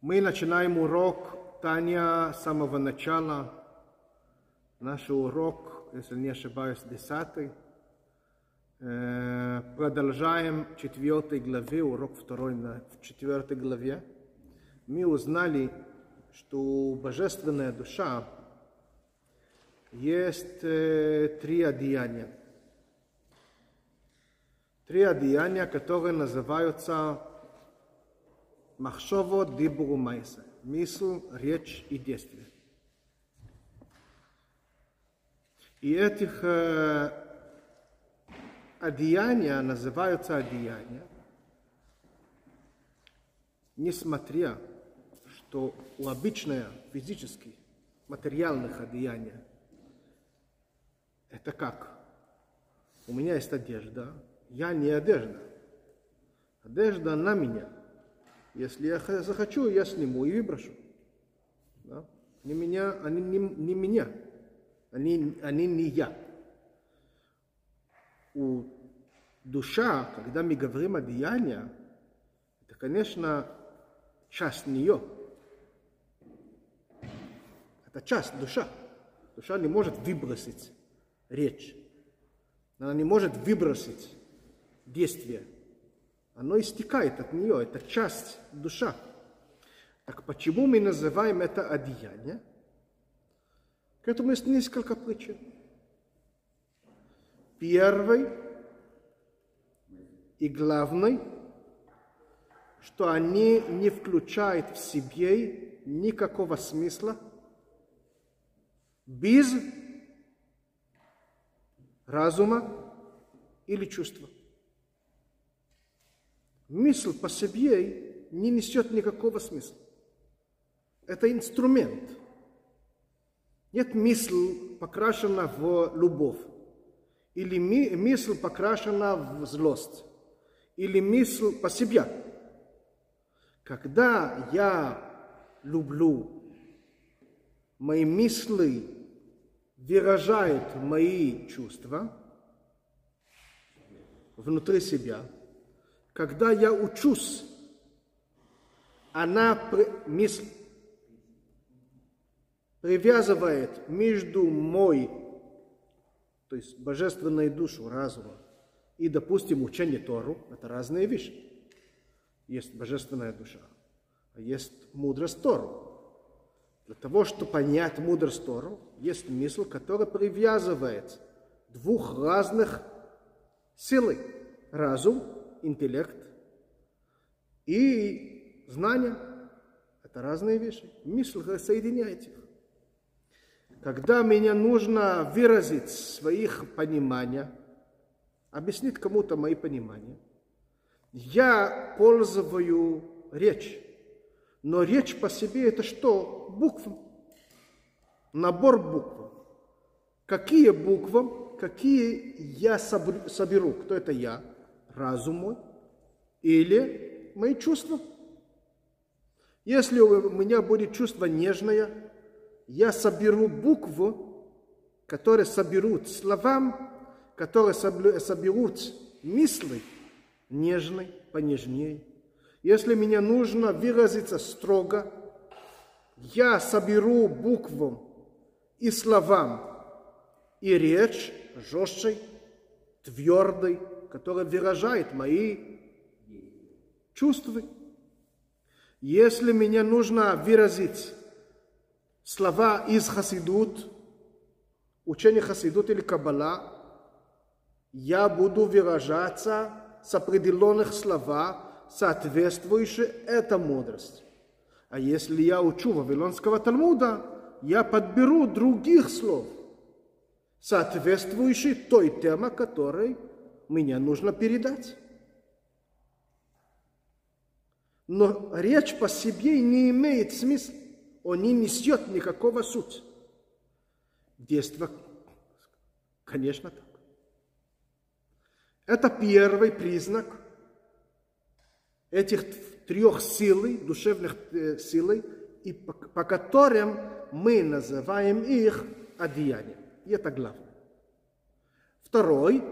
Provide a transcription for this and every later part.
Мы начинаем урок Таня с самого начала. Наш урок, если не ошибаюсь, десятый. Э, Продолжаем четвертой главе, урок второй на четвертой главе. Мы узнали, что божественная душа есть э, три одеяния. Три одеяния, которые называются Махшово, Дибуру, Майса. Мысль, речь и действие. И этих э, одеяния называются одеяния, несмотря, что у обычных физических, материальных одеяний это как? У меня есть одежда, я не одежда. Одежда на меня. Если я захочу, я сниму и выброшу. Да? Не меня, они не, не меня. Они, они не я. У душа, когда мы говорим о деянии, это, конечно, часть нее. Это часть душа. Душа не может выбросить речь. Она не может выбросить действие. Оно истекает от нее, это часть душа. Так почему мы называем это одеяние? К этому есть несколько причин. Первый и главный, что они не включают в себе никакого смысла без разума или чувства. Мысль по себе не несет никакого смысла. Это инструмент. Нет мысль покрашена в любовь, или мысль покрашена в злость, или мысль по себе. Когда я люблю, мои мысли выражают мои чувства внутри себя – когда я учусь, она мысль привязывает между мой, то есть божественной душу, разума, и, допустим, учение Тору, это разные вещи. Есть божественная душа, а есть мудрость Тору. Для того, чтобы понять мудрость Тору, есть мысль, которая привязывает двух разных силы. Разум интеллект и знания. Это разные вещи. Мысль соединяет их. Когда мне нужно выразить своих понимания, объяснить кому-то мои понимания, я пользую речь. Но речь по себе это что? Буквы. Набор букв. Какие буквы, какие я соберу? Кто это я? Разум мой или мои чувства. Если у меня будет чувство нежное, я соберу букву, которые соберут словам, которые соберут мысли нежной, понежнее. Если мне нужно выразиться строго, я соберу букву и словам, и речь жесткой, твердой, которая выражает мои чувства. Если мне нужно выразить слова из Хасидут, учения Хасидут или Каббала, я буду выражаться с определенных слова, соответствующие эта мудрость. А если я учу Вавилонского Талмуда, я подберу других слов, соответствующих той теме, которой мне нужно передать. Но речь по себе не имеет смысла, он не несет никакого суть. Действо, конечно, так. Это первый признак этих трех сил, душевных э, сил, и по, по которым мы называем их одеянием. И это главное. Второй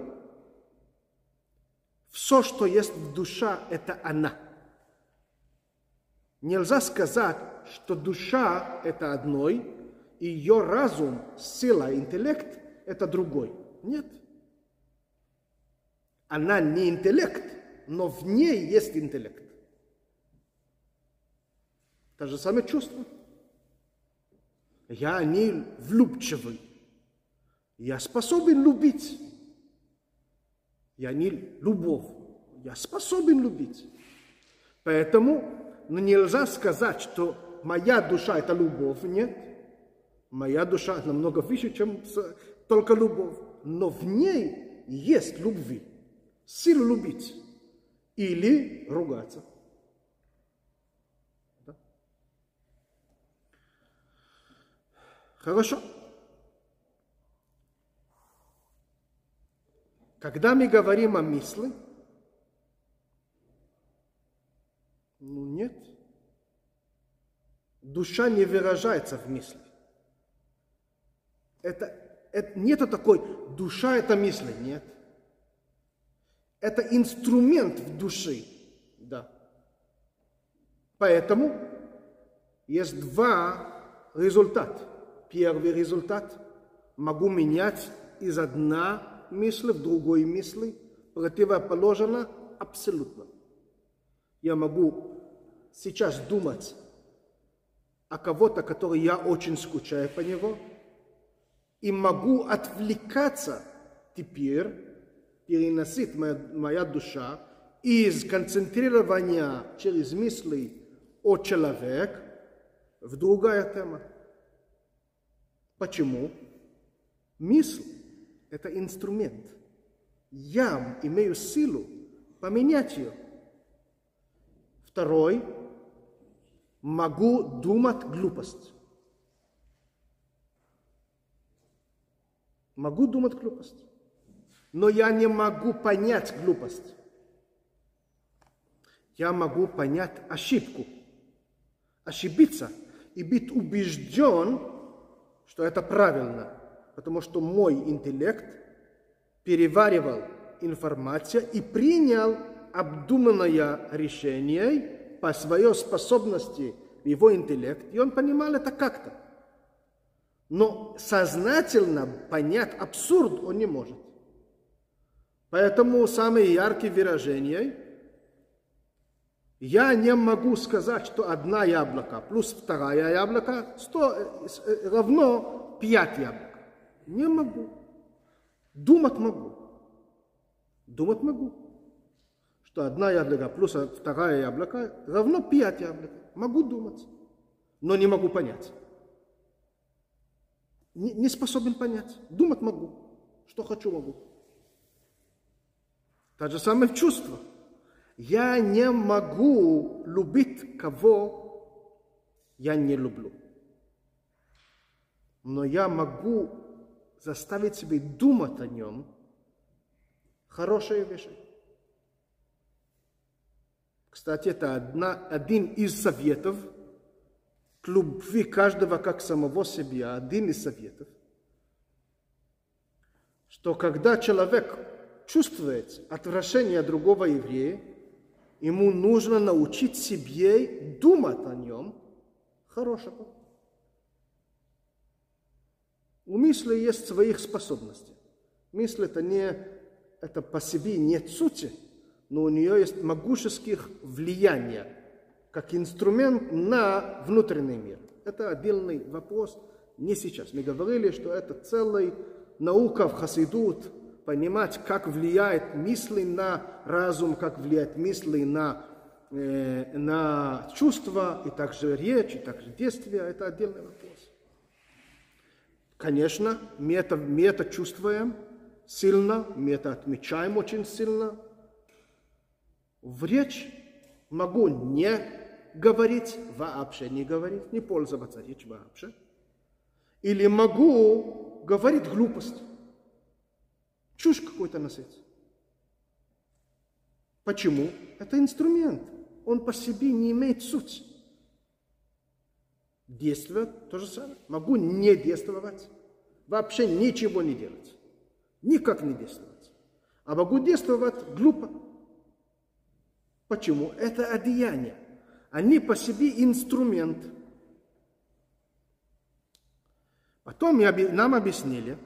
все, что есть в душа, это она. Нельзя сказать, что душа – это одной, и ее разум, сила, интеллект – это другой. Нет. Она не интеллект, но в ней есть интеллект. То же самое чувство. Я не влюбчивый. Я способен любить. Я не любовь. Я способен любить. Поэтому ну, нельзя сказать, что моя душа – это любовь. Нет. Моя душа намного выше, чем только любовь. Но в ней есть любви. Сила любить. Или ругаться. Хорошо. Когда мы говорим о мысли, ну нет, душа не выражается в мысли. Это, это нету такой, душа это мысли, нет. Это инструмент в душе, да. Поэтому есть два результата. Первый результат – могу менять из одна мысли в другой мысли, противоположно абсолютно. Я могу сейчас думать о кого-то, который я очень скучаю по него, и могу отвлекаться теперь, переносить моя, моя душа из концентрирования через мысли о человек в другая тема. Почему? Мысль это инструмент. Я имею силу поменять ее. Второй, могу думать глупость. Могу думать глупость. Но я не могу понять глупость. Я могу понять ошибку. Ошибиться и быть убежден, что это правильно потому что мой интеллект переваривал информацию и принял обдуманное решение по своей способности в его интеллект, и он понимал это как-то. Но сознательно понять абсурд он не может. Поэтому самые яркие выражения я не могу сказать, что одна яблоко плюс вторая яблоко сто, равно пять яблок. Не могу. Думать могу. Думать могу. Что одна яблоко плюс вторая яблоко равно пять яблок. Могу думать. Но не могу понять. Не, не способен понять. Думать могу. Что хочу могу. То же самое чувство. Я не могу любить кого я не люблю. Но я могу заставить себя думать о нем, хорошая вещь. Кстати, это одна, один из советов к любви каждого как самого себя, один из советов, что когда человек чувствует отвращение другого еврея, ему нужно научить себе думать о нем хорошего. У мысли есть своих способностей. Мысль это не это по себе нет сути, но у нее есть могущеских влияния как инструмент на внутренний мир. Это отдельный вопрос, не сейчас. Мы говорили, что это целая наука в Хасидут, понимать, как влияет мысли на разум, как влияет мысли на, э, на чувства, и также речь, и также действия. Это отдельный вопрос. Конечно, мы это, мы это чувствуем сильно, мы это отмечаем очень сильно. В речь могу не говорить, вообще не говорить, не пользоваться речь вообще. Или могу говорить глупость, чушь какой-то носить. Почему? Это инструмент. Он по себе не имеет суть. Действовать то же самое. Могу не действовать. Вообще ничего не делать. Никак не действовать. А могу действовать глупо. Почему? Это одеяние. они по себе инструмент. Потом нам объяснили,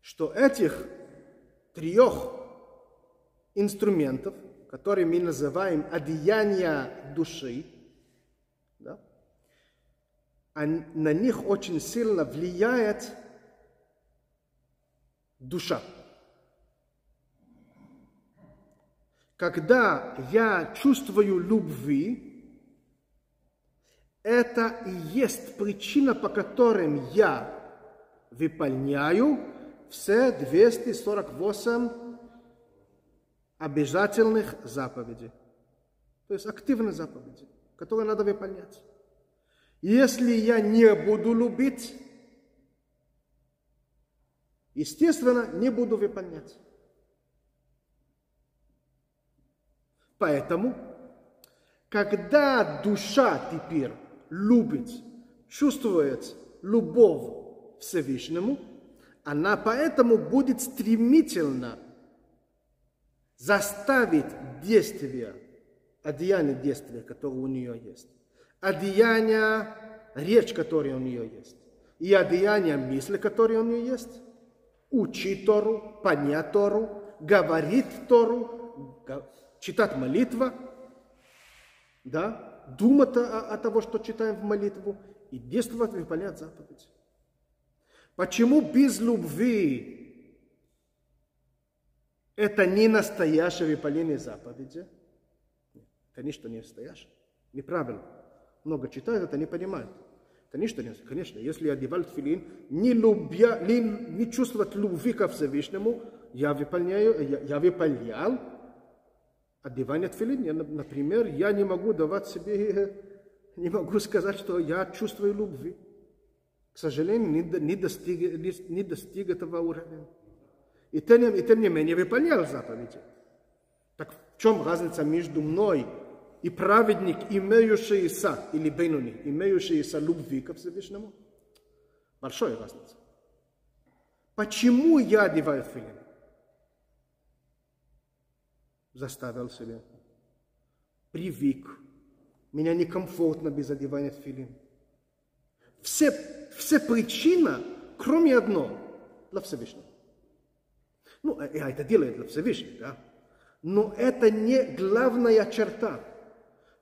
что этих трех инструментов, которые мы называем одеяния души, на них очень сильно влияет душа. Когда я чувствую любви, это и есть причина, по которой я выполняю все 248 обязательных заповедей. То есть активные заповеди, которые надо выполнять. Если я не буду любить, естественно, не буду выполнять. Поэтому, когда душа теперь любит, чувствует любовь Всевышнему, она поэтому будет стремительно заставить действия, одеяние действия, которое у нее есть, одеяние речь, которая у нее есть, и одеяние мысли, которые у нее есть, учить Тору, понять Тору, говорить Тору, читать молитва, да, думать о, о того, что читаем в молитву, и действовать, выполнять заповедь. Почему без любви это не настоящее выполнение заповеди? Конечно, не настоящее. Неправильно. Много читают, это не понимают. Конечно, конечно, если одевал тфилин, не, любя, не, не чувствовать любви ко Всевышнему, я выполняю, я, я выполнял одевание тфилин. Я, например, я не могу давать себе, не могу сказать, что я чувствую любви. К сожалению, не, не, достиг, не, не достиг этого уровня. И тем, и тем не менее выполнял заповеди. Так в чем разница между мной и праведник, имеющийся, или бейнуни, имеющийся любви к Всевышнему? Большая разница. Почему я одеваю филин? заставил себя. Привык. Меня некомфортно без одевания филин. Все, все причины, кроме одного, для Всевышнего. Ну, я это делаю для Всевышнего, да. Но это не главная черта.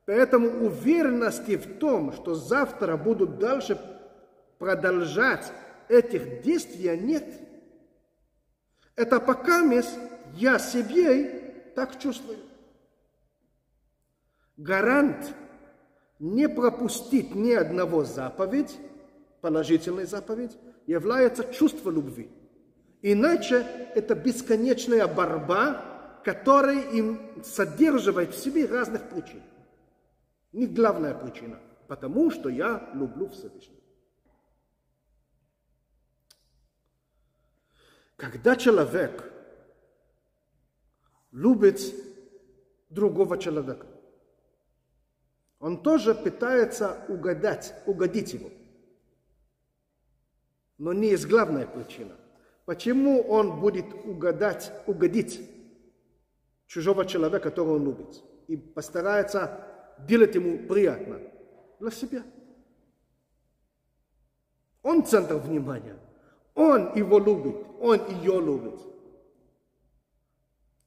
Поэтому уверенности в том, что завтра будут дальше продолжать этих действий, нет. Это пока я себе так чувствую. Гарант не пропустить ни одного заповедь, положительной заповедь, является чувство любви. Иначе это бесконечная борьба, которая им содерживает в себе разных причин. Не главная причина, потому что я люблю Всевышнего. Когда человек любит другого человека. Он тоже пытается угадать, угодить ему. Но не есть главная причина. Почему он будет угадать, угодить чужого человека, которого он любит? И постарается делать ему приятно для себя. Он центр внимания. Он его любит, он ее любит.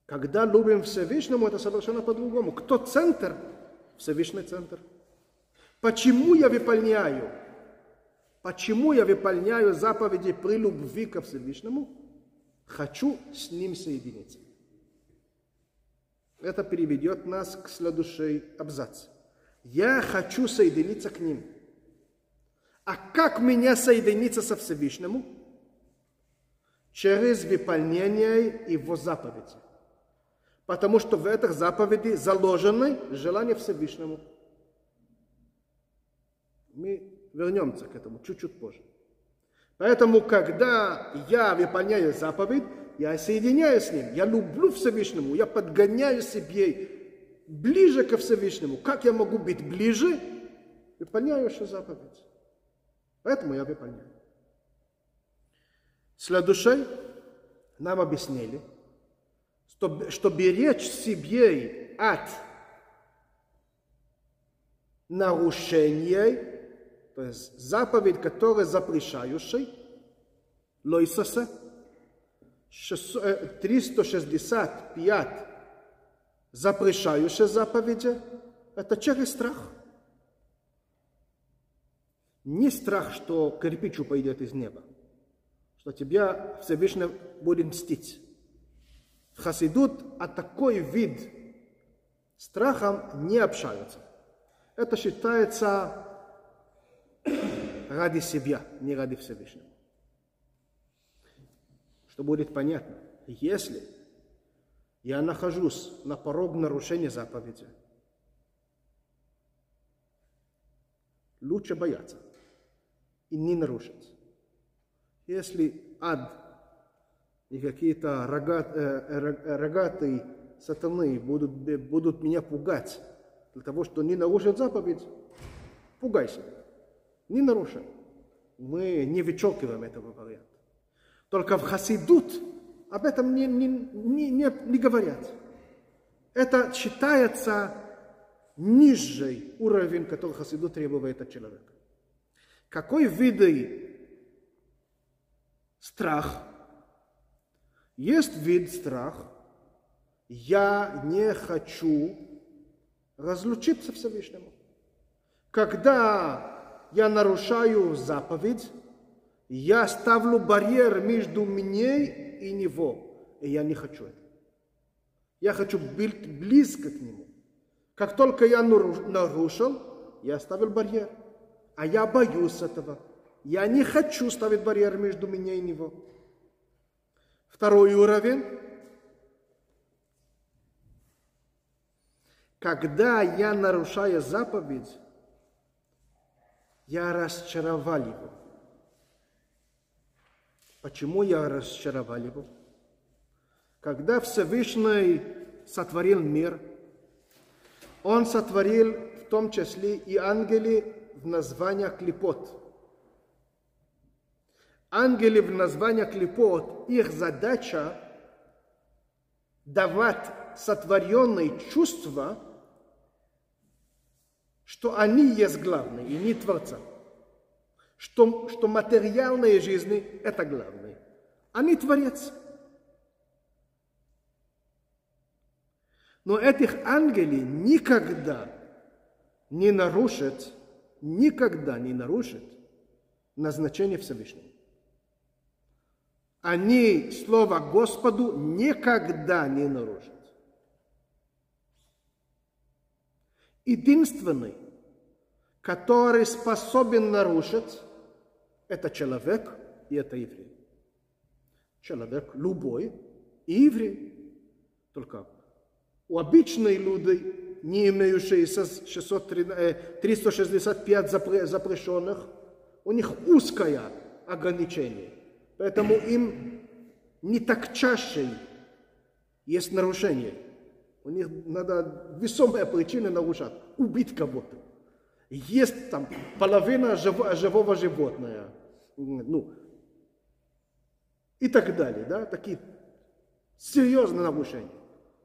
Когда любим Всевышнему, это совершенно по-другому. Кто центр? Всевышний центр. Почему я выполняю? Почему я выполняю заповеди при любви ко Всевышнему? Хочу с ним соединиться. Это переведет нас к следующей абзац. Я хочу соединиться к ним. А как меня соединиться со Всевышнему? Через выполнение его заповедей потому что в этих заповеди заложены желания Всевышнему. Мы вернемся к этому чуть-чуть позже. Поэтому, когда я выполняю заповедь, я соединяюсь с ним, я люблю Всевышнему, я подгоняю себе ближе ко Всевышнему. Как я могу быть ближе? Выполняю еще заповедь. Поэтому я выполняю. Следующее нам объяснили – чтобы, чтобы беречь себе от нарушение, то есть заповедь, которая запрещающая, лойсоса, 365 запрещающие заповеди, это через страх. Не страх, что кирпич упадет из неба, что тебя Всевышний будет мстить. В Хасидут а такой вид страхом не общаются. Это считается ради себя, не ради Всевышнего. Что будет понятно, если я нахожусь на порог нарушения заповеди, лучше бояться и не нарушить. Если ад и какие-то рогат, э, э рогатые сатаны будут, будут меня пугать для того, что не нарушат заповедь, пугайся, не нарушай. Мы не вычеркиваем этого варианта. Только в Хасидут об этом не, не, не, не, не говорят. Это считается нижний уровень, который Хасидут требует от человека. Какой вид страх? Есть вид страх. Я не хочу разлучиться Всевышнему. Когда я нарушаю заповедь, я ставлю барьер между мне и него. И я не хочу это. Я хочу быть близко к нему. Как только я нарушил, я ставил барьер. А я боюсь этого. Я не хочу ставить барьер между меня и него. Второй уровень. Когда я нарушаю заповедь, я расчаровал его. Почему я расчаровал его? Когда Всевышний сотворил мир, Он сотворил в том числе и ангели в названии клепот. Ангели в названии клепот, их задача давать сотворенные чувства, что они есть главные, и не Творца что, что материальная жизнь – это главное, а не Творец. Но этих ангелей никогда не нарушит, никогда не нарушит назначение Всевышнего. Они слово Господу никогда не нарушат. Единственный, который способен нарушить, это человек и это еврей. Человек любой и еврей. Только у обычной люди, не имеющие 365 запрещенных, у них узкое ограничение. Поэтому им не так чаще есть нарушение. У них надо весомая причина нарушать, убить кого-то. Есть там половина живого животного ну, и так далее, да, такие серьезные нарушения.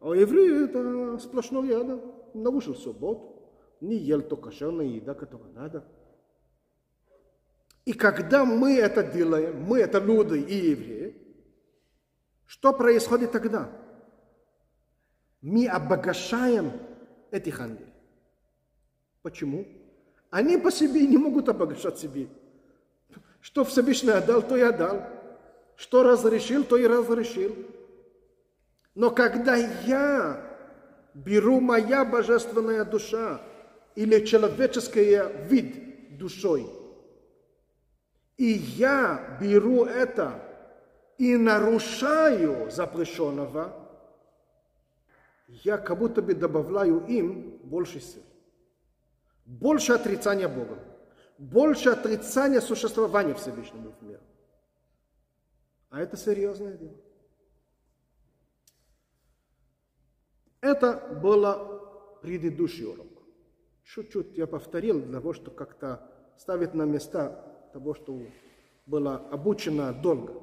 А евреи это сплошной яда. Нарушил субботу, не ел то кошерная еда, которая надо. И когда мы это делаем, мы это люди и евреи, что происходит тогда? Мы обогащаем этих ангелов. Почему? Они по себе не могут обогащать себе. Что Всевышний отдал, то и отдал. Что разрешил, то и разрешил. Но когда я беру моя божественная душа или человеческая вид душой, и я беру это и нарушаю запрещенного, я как будто бы добавляю им больше сил, больше отрицания Бога больше отрицания существования Всевышнего мире. А это серьезное дело. Это было предыдущий урок. Чуть-чуть я повторил для того, чтобы как-то ставить на места того, что было обучено долго.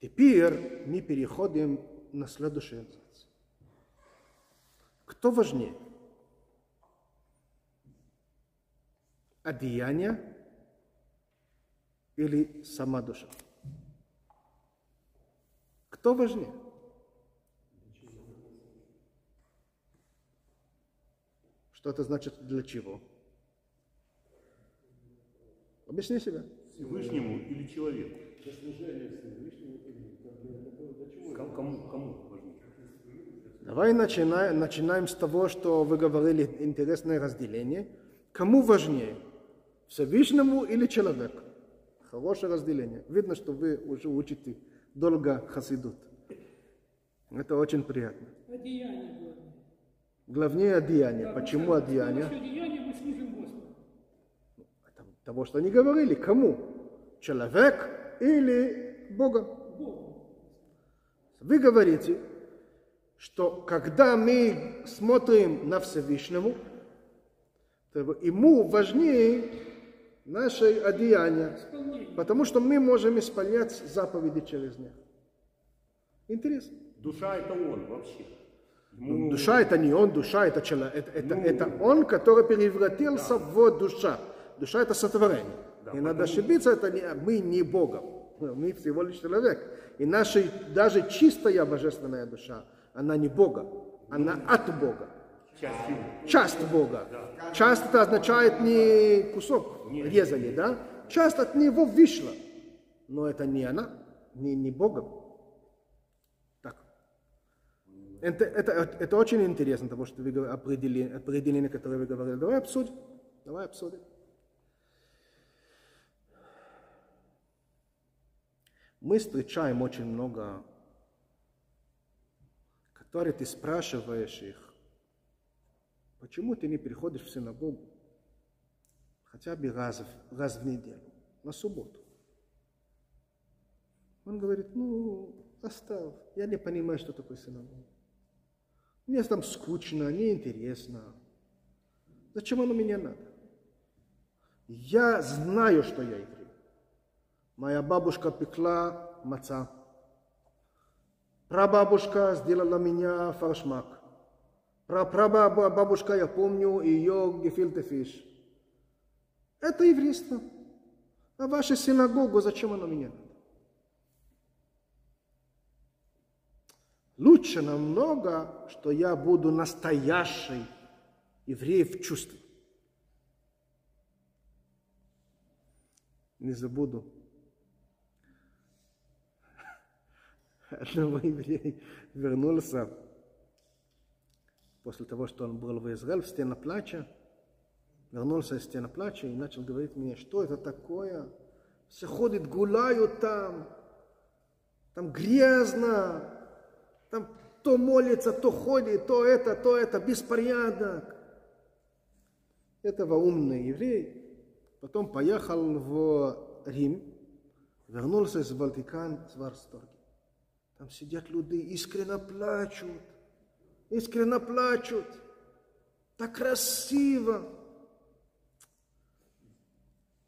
Теперь мы переходим на следующий абзац. Кто важнее? Одеяние или сама душа? Кто важнее? Что это значит для чего? Объясни себя. Всевышнему или человеку? Кому, кому, важнее? Давай начинаем, начинаем с того, что вы говорили, интересное разделение. Кому важнее? Всевышнему или человеку? Хорошее разделение. Видно, что вы уже учите долго хасидут. Это очень приятно. Одеяние главное. Главнее одеяние. Да, Почему потому что одеяние? С помощью одеяния мы служим Господу. Это того, что они говорили. Кому? Человек или Бога? Богу. Вы говорите, что когда мы смотрим на Всевышнему, то ему важнее наше одеяние, Исполнение. потому что мы можем исполнять заповеди через них. Интересно. Душа это он вообще. Ему- Душа это не он, душа это человек. Это, это, это он, который превратился в душа. Душа это сотворение. и надо ошибиться, это не, мы не Бога. Мы всего лишь человек. И наша даже чистая божественная душа, она не Бога. Она от Бога. Часть Бога. Часть это означает не кусок резали, да? Часть от него вышла. Но это не она, не, не Бога. Так. Это, это, это очень интересно, того, что вы определение, определение, которое вы говорили. Давай обсудим. Давай обсудим. Мы встречаем очень много, которые ты спрашиваешь их, почему ты не приходишь в синагогу хотя бы раз, в- раз в неделю, на субботу. Он говорит, ну, оставь, я не понимаю, что такое синагога. Мне там скучно, неинтересно. Зачем оно мне надо? Я знаю, что я еврей. Моя бабушка пекла маца. Прабабушка сделала меня фаршмак. Прабабушка, я помню, ее гефильте фиш. Это еврейство. А ваша синагога, зачем оно мне? Лучше намного, что я буду настоящий еврей в чувстве. Не забуду. Одного еврея вернулся после того, что он был в Израиле, в стене плача, вернулся из стены плача и начал говорить мне, что это такое? Все ходят, гуляют там, там грязно, там то молится, то ходит, то это, то это, беспорядок. Этого умный еврей потом поехал в Рим, вернулся из Ватикана с восторгом. Там сидят люди, искренне плачут, искренне плачут. Так красиво.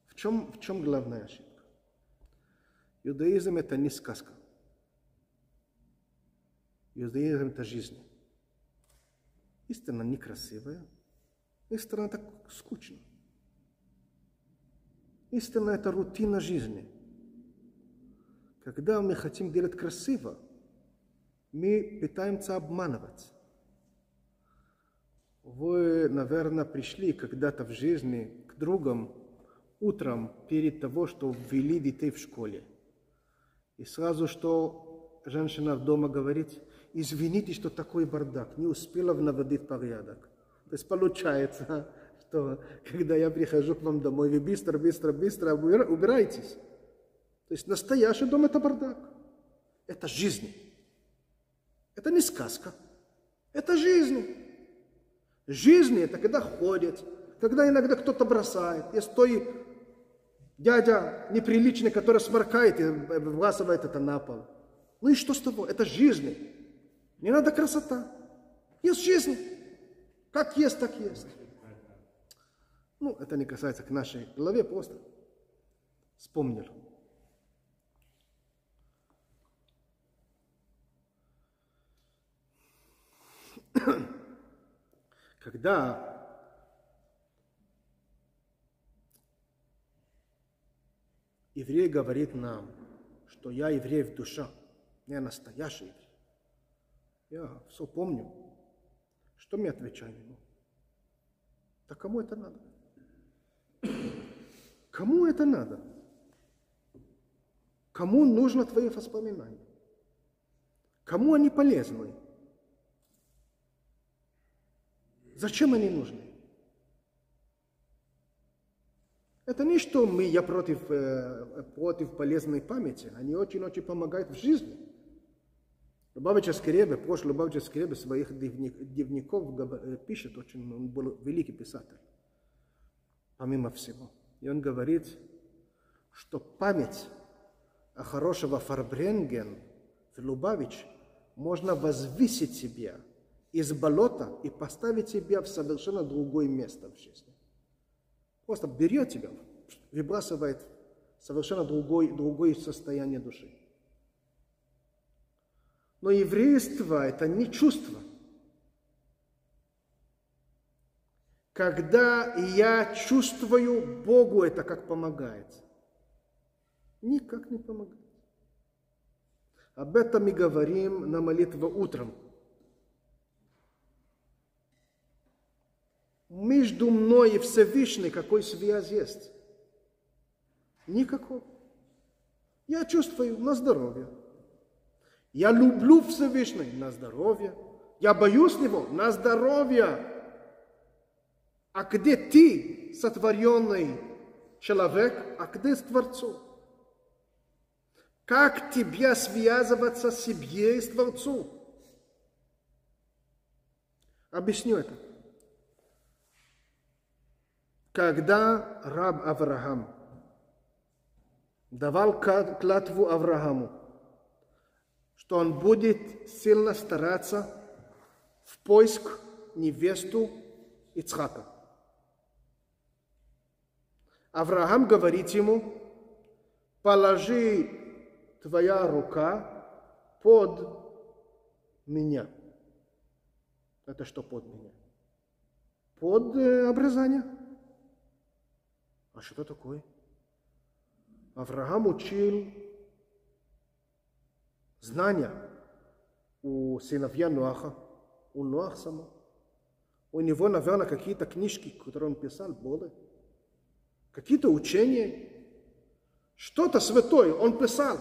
В чем, в чем главная ошибка? Иудаизм это не сказка. Иудаизм это жизнь. Истина некрасивая, истина так скучно. Истина это рутина жизни. Когда мы хотим делать красиво, мы пытаемся обманывать. Вы, наверное, пришли когда-то в жизни к другам утром перед того, что ввели детей в школе. И сразу, что женщина дома говорит, извините, что такой бардак, не успела наводить порядок. То есть получается, что когда я прихожу к вам домой, вы быстро, быстро, быстро убира- убирайтесь. То есть настоящий дом – это бардак. Это жизнь. Это не сказка. Это жизнь. Жизнь – это когда ходят, когда иногда кто-то бросает. Есть той дядя неприличный, который сморкает и выбрасывает это на пол. Ну и что с того? Это жизнь. Не надо красота. Есть жизнь. Как есть, так есть. Ну, это не касается к нашей голове, просто вспомнил. Когда еврей говорит нам, что я еврей в душе, я настоящий еврей. Я все помню. Что мне отвечаем ему? Да кому это надо? Кому это надо? Кому нужно твои воспоминания? Кому они полезны? Зачем они нужны? Это не что мы, я против, э, против полезной памяти. Они очень-очень помогают в жизни. Лубавич Аскеребе, прошлый Лубавич Аскеребе своих дневников э, пишет, очень, он был великий писатель, помимо всего. И он говорит, что память о хорошего Фарбренген в Лубавич можно возвысить себя из болота и поставить себя в совершенно другое место в жизни. Просто берет тебя, выбрасывает в совершенно другое, другое состояние души. Но еврейство – это не чувство. Когда я чувствую Богу, это как помогает. Никак не помогает. Об этом мы говорим на молитве утром. Между мной и Всевышней какой связь есть? Никакого. Я чувствую на здоровье. Я люблю Всевышний на здоровье. Я боюсь Него на здоровье. А где ты, сотворенный человек, а где с Творцом? Как тебе связываться с себе и с Творцом? Объясню это. Когда раб Авраам давал клятву Аврааму, что он будет сильно стараться в поиск невесту Ицхака. Авраам говорит ему, положи твоя рука под меня. Это что под меня? Под э, обрезание. А что такое? Авраам учил знания у сыновья Нуаха, у Нуаха сама. У него, наверное, какие-то книжки, которые он писал, были. Какие-то учения. Что-то святое он писал.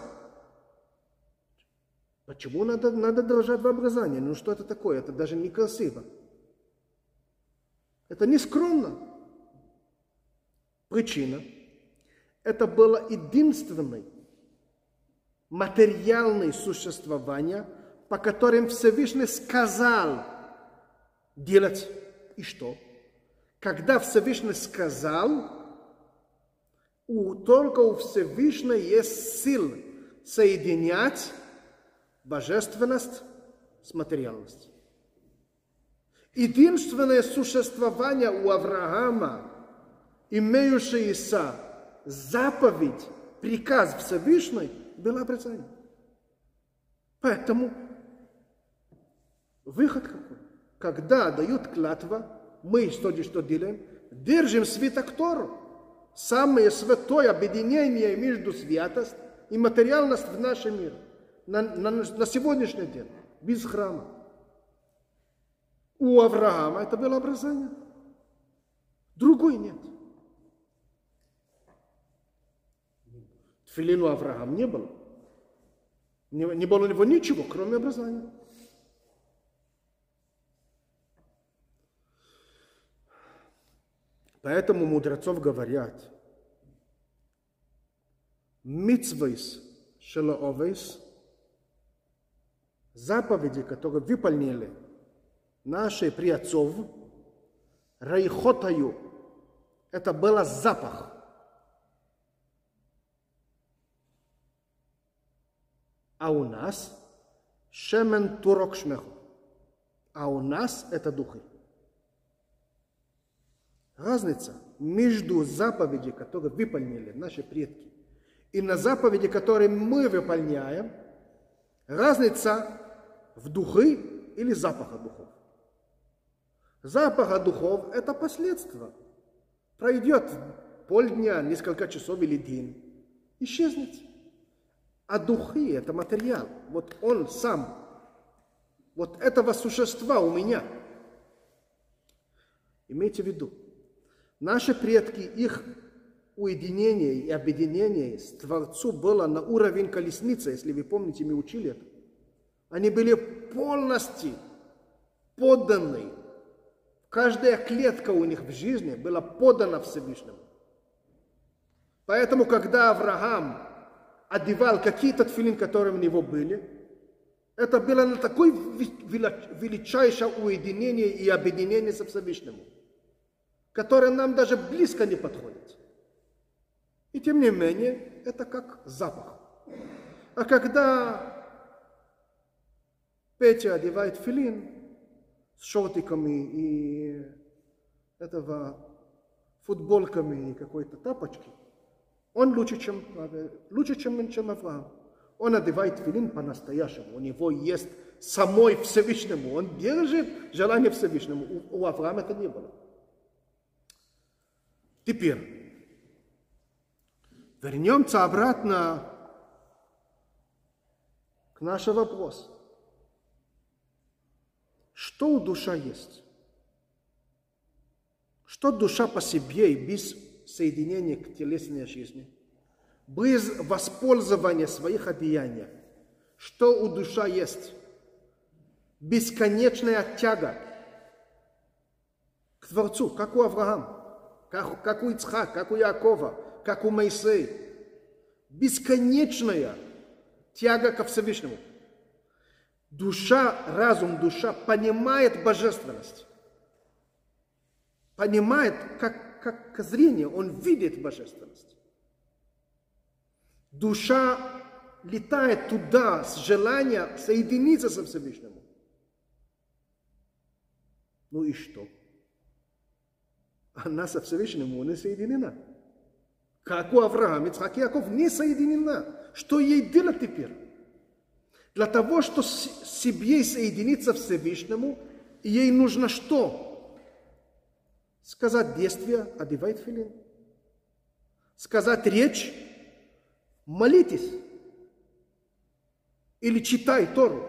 Почему надо, надо держать в образовании? Ну что это такое? Это даже некрасиво. Это не скромно. Причина. Это было единственной материальные существования, по которым Всевышний сказал делать и что? Когда Всевышний сказал, у, только у Всевышнего есть сил соединять божественность с материальностью. Единственное существование у Авраама, имеющееся заповедь, приказ Всевышний – было обрезание. Поэтому выход какой? Когда дают клятва, мы что, что делаем? Держим свиток Тору. Самое святое объединение между святость и материальность в нашем мире. На, на, на сегодняшний день. Без храма. У Авраама это было обрезание. Другой нет. Филину Авраам не было. Не, не было у него ничего, кроме образования. Поэтому мудрецов говорят, митцвейс шелоовейс, заповеди, которые выполнили наши приотцов, райхотаю, это был запах – а у нас шемен турок шмеху. А у нас это духи. Разница между заповеди, которые выполнили наши предки, и на заповеди, которые мы выполняем, разница в духы или запаха духов. Запаха духов – это последствия. Пройдет полдня, несколько часов или день. исчезнет. А духи – это материал. Вот он сам, вот этого существа у меня. Имейте в виду, наши предки, их уединение и объединение с Творцу было на уровень колесницы, если вы помните, мы учили это. Они были полностью подданы. Каждая клетка у них в жизни была подана Всевышнему. Поэтому, когда Авраам одевал какие-то тфилин, которые у него были, это было на такое величайшее уединение и объединение со Всевышним, которое нам даже близко не подходит. И тем не менее, это как запах. А когда Петя одевает филин с шортиками и этого футболками и какой-то тапочки, он лучше, чем, лучше, чем, чем Авраам. Он одевает филин по-настоящему. У него есть самой Всевышнему. Он держит желание Всевышнему. У, у Авраама это не было. Теперь, Вернемся обратно к нашему вопросу. Что у душа есть? Что душа по себе и без соединения к телесной жизни? Без воспользования своих одеяний? Что у душа есть? Бесконечная тяга к Творцу, как у Авраама, как, как у Ицхака, как у Якова, как у Моисея. Бесконечная тяга ко Всевышнему. Душа, разум, душа понимает божественность. Понимает, как, как зрение, он видит божественность. Душа летает туда с желанием соединиться со Всевышним. Ну и что? Она со Всевышним не соединена. Как у Авраама, Ицхак Яков не соединена. Что ей делать теперь? Для того, чтобы себе соединиться Всевышнему, ей нужно что? Сказать действие, одевай филин. Сказать речь, молитесь. Или читай Тору.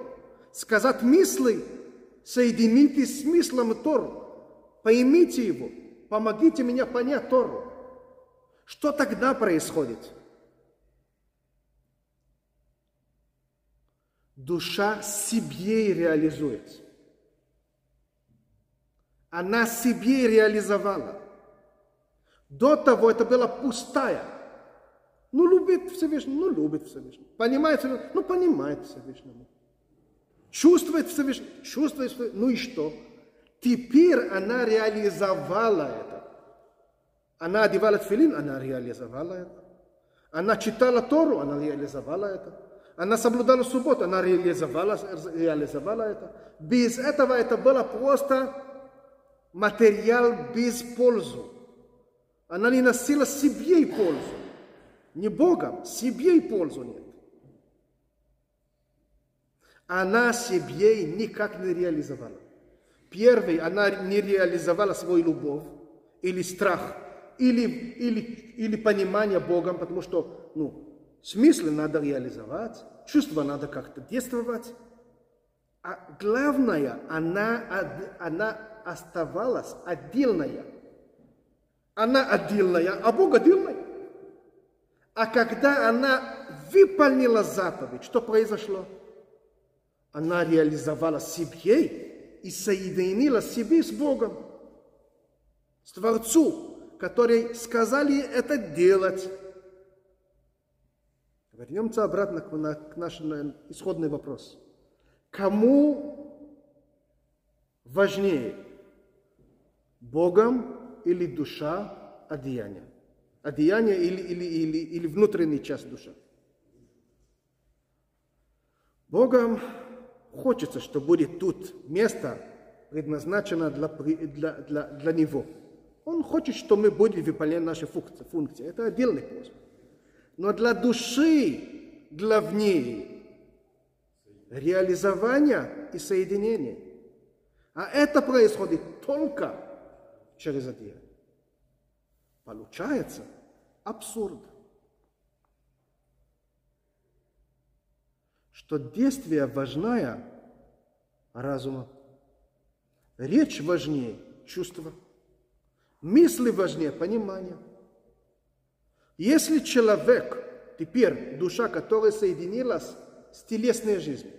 Сказать мысли, соединитесь с смыслом Тору. Поймите его. Помогите мне понять Тору. Что тогда происходит? Душа себе реализуется. Она себе реализовала. До того это была пустая. Ну, любит Всевышнего, ну, любит Всевышнего. Понимает Всевышнего, ну, понимает Всевышнего. Чувствует Всевышнего, чувствует Всевышнего. Ну и что? Теперь она реализовала это. Она одевала тфилин, она реализовала это. Она читала Тору, она реализовала это. Она соблюдала субботу, она реализовала, реализовала это. Без этого это было просто материал без пользы. Она не носила себе пользу. Не Богом, себе пользу нет. Она себе никак не реализовала. Первый, она не реализовала свою любовь или страх – или, или, или понимание Богом, потому что ну, смыслы надо реализовать, чувства надо как-то действовать. А главное, она, она оставалась отдельная. Она отдельная, а Бог отдельный. А когда она выполнила заповедь, что произошло? Она реализовала себе и соединила себе с Богом, с Творцом которые сказали это делать. Вернемся обратно к нашему исходный вопрос. Кому важнее, Богом или душа одеяния? Одеяние или, или, или, или внутренняя часть души? Богом хочется, что будет тут место предназначено для, для, для, для Него – он хочет, чтобы мы были выполнять наши функции. функции. Это отдельный вопрос. Но для души главнее реализование и соединение. А это происходит только через одеяло. Получается абсурд, что действие важнее разума, речь важнее чувства, мысли важнее понимания. Если человек, теперь душа, которая соединилась с телесной жизнью,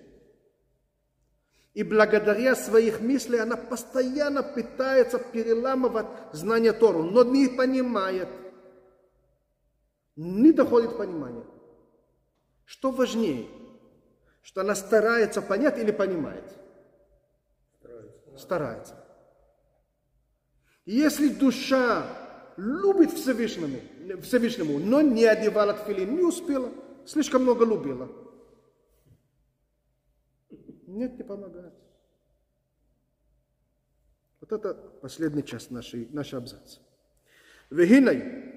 и благодаря своих мыслей она постоянно пытается переламывать знания Тору, но не понимает, не доходит понимания. Что важнее? Что она старается понять или понимает? Старается. Старается. Если душа любит Всевышнему, Всевышнему, но не одевала тфилин, не успела, слишком много любила. Нет, не помогает. Вот это последняя часть нашей, нашей абзаца. Вегинай.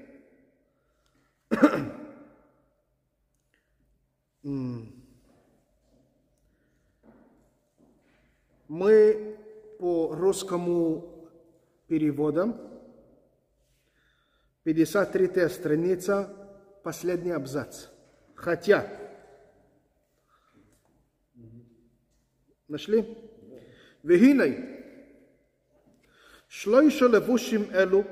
Мы по русскому переводам 53 страница, последний абзац. Хотя. Нашли? Вегинай. Шлойша левушим элу,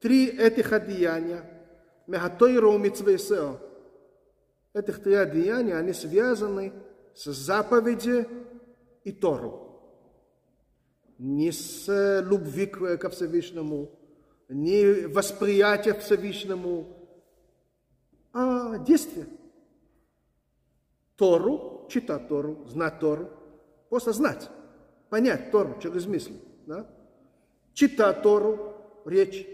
три этих одеяния, мехатойра у митцвейсео. Этих три одеяния, они связаны с заповеди и Тору. Не с любви ко Всевышнему, не восприятие Всевышнему, а действие. Тору, читать Тору, знать Тору, просто знать, понять Тору через мысли. Да? Читать Тору, речь.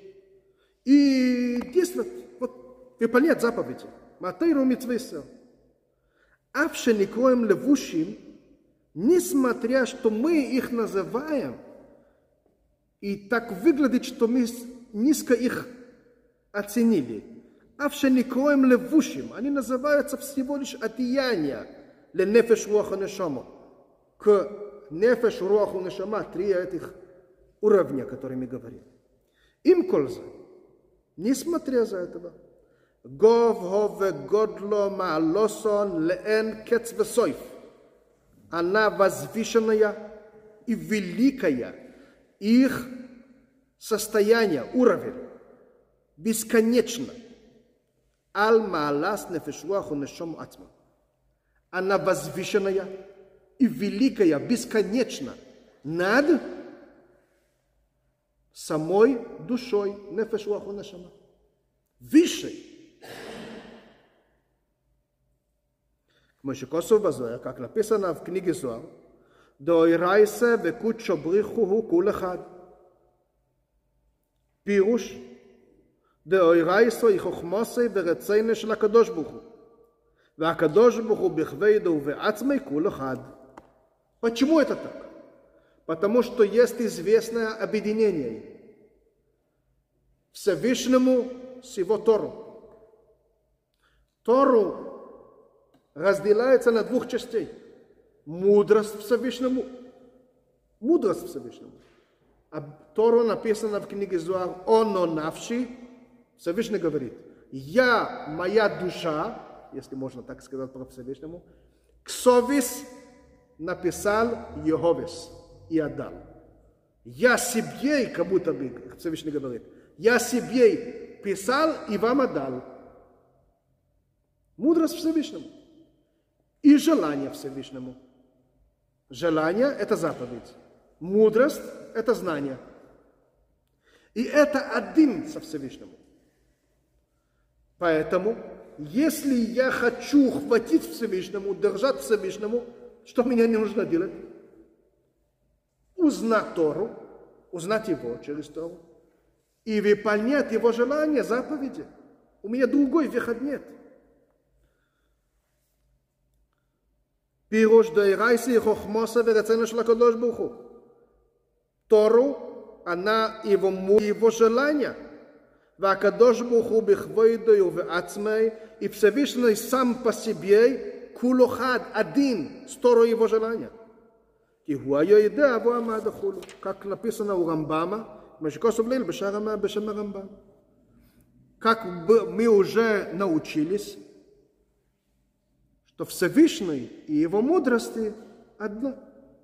И действовать, вот, выполнять заповеди. Матейру митвейсел. Авше никроем левушим, несмотря, что мы их называем, и так выглядит, что мы низко их оценили. Авше никроем левушим, они называются всего лишь одеяния ленефеш руаха нешама к нефеш, руаху, нешама, три этих уровня, которыми говорил. Им кольза, несмотря за этого, гов хове годло маалосон леэн кец весойф. Она возвышенная и великая. Их состояние, уровень бесконечно. Алма алас нефешуаху нешом атма. Она возвышенная и великая, бесконечно над самой душой нефешуаху нешама. Выше. כמו שכוסו בזוהר, как написано в книге Зоар, דאוירייסה וקודשו בריחו הוא כול אחד. פירוש, דאוירייסו היא חוכמוסי ורציינה של הקדוש ברוך הוא. והקדוש ברוך הוא בכבדו ובעצמי כול אחד. Почему это так? Потому что есть известное объединение. Всевышнему с его Тору. Тору разделяется на двух частей. Мудрость Всевышнему. Мудрость Всевышнему. А Тору написано в книге Зуар, «Оно навши», Всевышний говорит, «Я, моя душа», если можно так сказать про Всевышнему, «Ксовис написал Йеговес и отдал». Я себе, как будто бы, Всевышний говорит, я себе писал и вам отдал. Мудрость Всевышнему. И желание Всевышнему. Желание – это заповедь. Мудрость – это знание. И это один со Всевышним. Поэтому, если я хочу хватить Всевышнему, держать Всевышнему, что мне не нужно делать? Узнать Тору, узнать Его через Тору и выполнять Его желания, заповеди. У меня другой выход нет. פירוש דאירייסי חוכמוסה ורצנו של הקדוש ברוך הוא. Тору, она его, его желание. והקדוש ברוך הוא בכבודו ובעצמי, и Всевышний сам по себе, кулохад, один, сторону его желания. И хуайоида амада как написано у Рамбама, Машикосов Лейль Бешарама Бешама Рамбам. Как мы уже научились, что Всевышний и его мудрости одно –